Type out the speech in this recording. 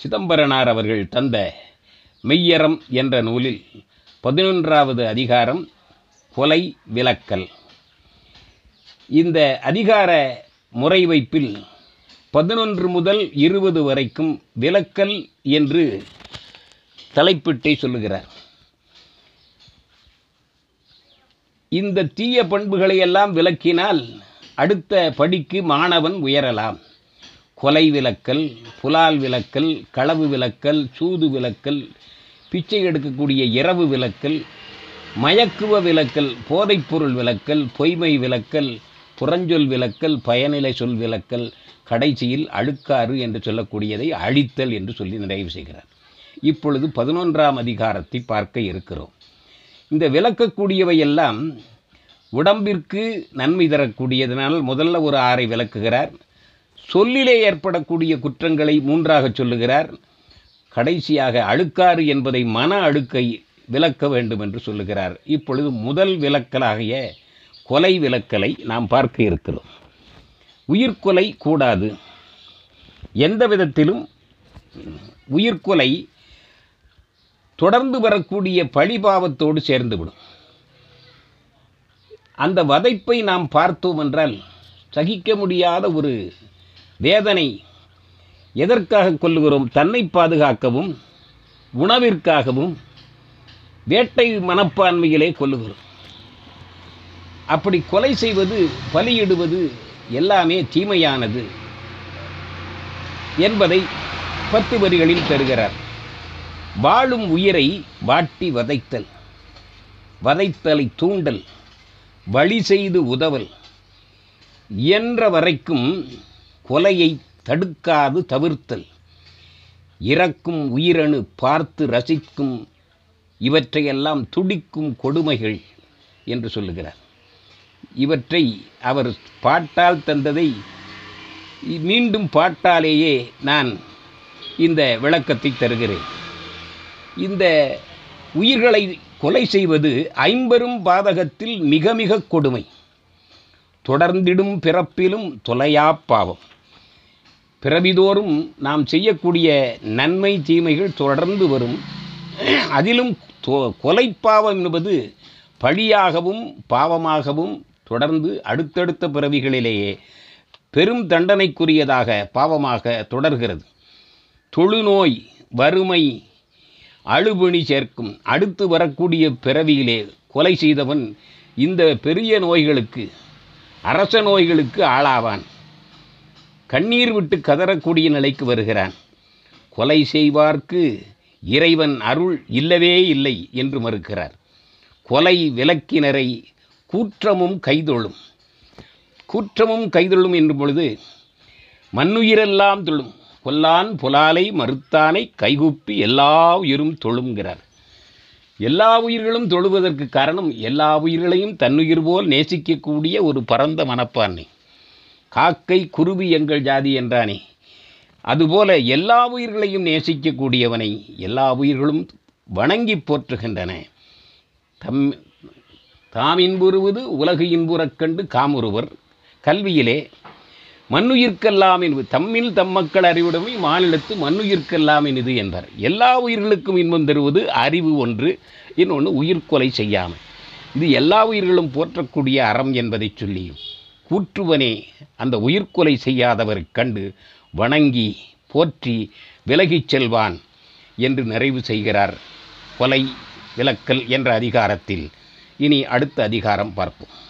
சிதம்பரனார் அவர்கள் தந்த மெய்யறம் என்ற நூலில் பதினொன்றாவது அதிகாரம் கொலை விலக்கல். இந்த அதிகார முறை வைப்பில் பதினொன்று முதல் இருபது வரைக்கும் விலக்கல் என்று தலைப்பிட்டை சொல்லுகிறார். இந்த தீய பண்புகளை எல்லாம் விளக்கினால் அடுத்த படிக்கு மாணவன் உயரலாம். கொலை விலக்கல் புலால் விலக்கல் களவு விலக்கல் சூது விலக்கல் பிச்சை எடுக்கக்கூடிய இரவு விலக்கல் மயக்குவ விலக்கல் போதைப்பொருள் விலக்கல் பொய்மை விலக்கல் புறஞ்சொல் விலக்கல் பயனிலை சொல் விலக்கல் கடைசியில் அழுக்காறு என்று சொல்லக்கூடியதை அழித்தல் என்று சொல்லி நிறைவு செய்கிறார். இப்பொழுது பதினொன்றாம் அதிகாரத்தை பார்க்க இருக்கிறோம். இந்த விளக்கக்கூடியவையெல்லாம் உடம்பிற்கு நன்மை தரக்கூடியதனால் முதல்ல ஒரு ஆறை விளக்குகிறார் சொல்லிலே ஏற்படக்கூடிய குற்றங்களை மூன்றாக சொல்லுகிறார். கடைசியாக அழுக்காறு என்பதை மன அழுக்கை விளக்க வேண்டும் என்று சொல்லுகிறார். இப்பொழுது முதல் விலக்கலாகிய கொலை விலக்கலை நாம் பார்க்க இருக்கிறோம். உயிர்கொலை கூடாது. எந்த விதத்திலும் உயிர்கொலை தொடர்ந்து வரக்கூடிய பழிபாவத்தோடு சேர்ந்துவிடும். அந்த வதைப்பை நாம் பார்த்தோம் என்றால் சகிக்க முடியாத ஒரு வேதனை எதற்காக கொள்ளுகிறோம் தன்னை பாதுகாக்கவும் உணவிற்காகவும் வேட்டை மனப்பான்மையிலே கொள்ளுகிறோம் அப்படி கொலை செய்வது பலியிடுவது எல்லாமே தீமையானது என்பதை பத்து வரிகளில் தருகிறார். வாழும் உயிரை வாட்டி வதைத்தல் வதைத்தலை தூண்டல் வழி செய்து உதவல் இயன்ற வரைக்கும் கொலையை தடுக்காது தவிர்த்தல். இறக்கும் உயிரணு பார்த்து ரசிக்கும் இவற்றையெல்லாம் துடிக்கும் கொடுமைகள் என்று சொல்லுகிறார். இவற்றை அவர் பாட்டால் தந்ததை மீண்டும் பாட்டாலேயே நான் இந்த விளக்கத்தை தருகிறேன். இந்த உயிர்களை கொலை செய்வது ஐம்பெரும் பாதகத்தில் மிக மிக கொடுமை. தொடர்ந்திடும் பிறப்பிலும் தொலையா பாவம். பிறவிதோறும் நாம் செய்யக்கூடிய நன்மை தீமைகள் தொடர்ந்து வரும். அதிலும் கொலைப்பாவம் என்பது பழியாகவும் பாவமாகவும் தொடர்ந்து அடுத்தடுத்த பிறவிகளிலேயே பெரும் தண்டனைக்குரியதாக பாவமாக தொடர்கிறது. தொழுநோய் வறுமை அழுபணி சேர்க்கும் அடுத்து வரக்கூடிய பிறவியிலே கொலை செய்தவன் இந்த பெரிய நோய்களுக்கு அரச நோய்களுக்கு ஆளாவான். கண்ணீர் விட்டு கதறக்கூடிய நிலைக்கு வருகிறான். கொலை செய்வார்க்கு இறைவன் அருள் இல்லவே இல்லை என்று மறுக்கிறார். கொலை விலக்கினரை கூற்றமும் கைதொழும். கூற்றமும் கைதொழும் என்னும் பொழுது மண்ணுயிரெல்லாம் தொழும். கொல்லான் புலாலை மறுத்தானை கைகூப்பி எல்லா உயிரும் தொழுங்கிறார் எல்லா உயிர்களும் தொழுவதற்கு காரணம் எல்லா உயிர்களையும் தன்னுயிர் போல் நேசிக்கக்கூடிய ஒரு பரந்த மனப்பான்மை. காக்கை குருவி எங்கள் ஜாதி என்றானே. அதுபோல எல்லா உயிர்களையும் நேசிக்கக்கூடியவனை எல்லா உயிர்களும் வணங்கி போற்றுகின்றன. தம் தாம் இன்புறுவது உலகு இன்புறக் கண்டு காமுறுவர். கல்வியிலே மண்ணுயிர்க்கெல்லாம் என்பது தம்மில் தம் மக்கள் அறிவுடைமை மாநிலத்து மண்ணுயிர்க்கெல்லாம் இது என்பார். எல்லா உயிர்களுக்கும் இன்பம் தருவது அறிவு ஒன்று இன்னொன்று உயிர்கொலை செய்யாமல் இது எல்லா உயிர்களும் போற்றக்கூடிய அறம் என்பதை சொல்லி கூற்றுவனே. அந்த உயிர்கொலை செய்யாதவர் கண்டு வணங்கி போற்றி விலகிச் செல்வான் என்று நிறைவு செய்கிறார் கொலை விலக்கல் என்ற அதிகாரத்தில். இனி அடுத்த அதிகாரம் பார்ப்போம்.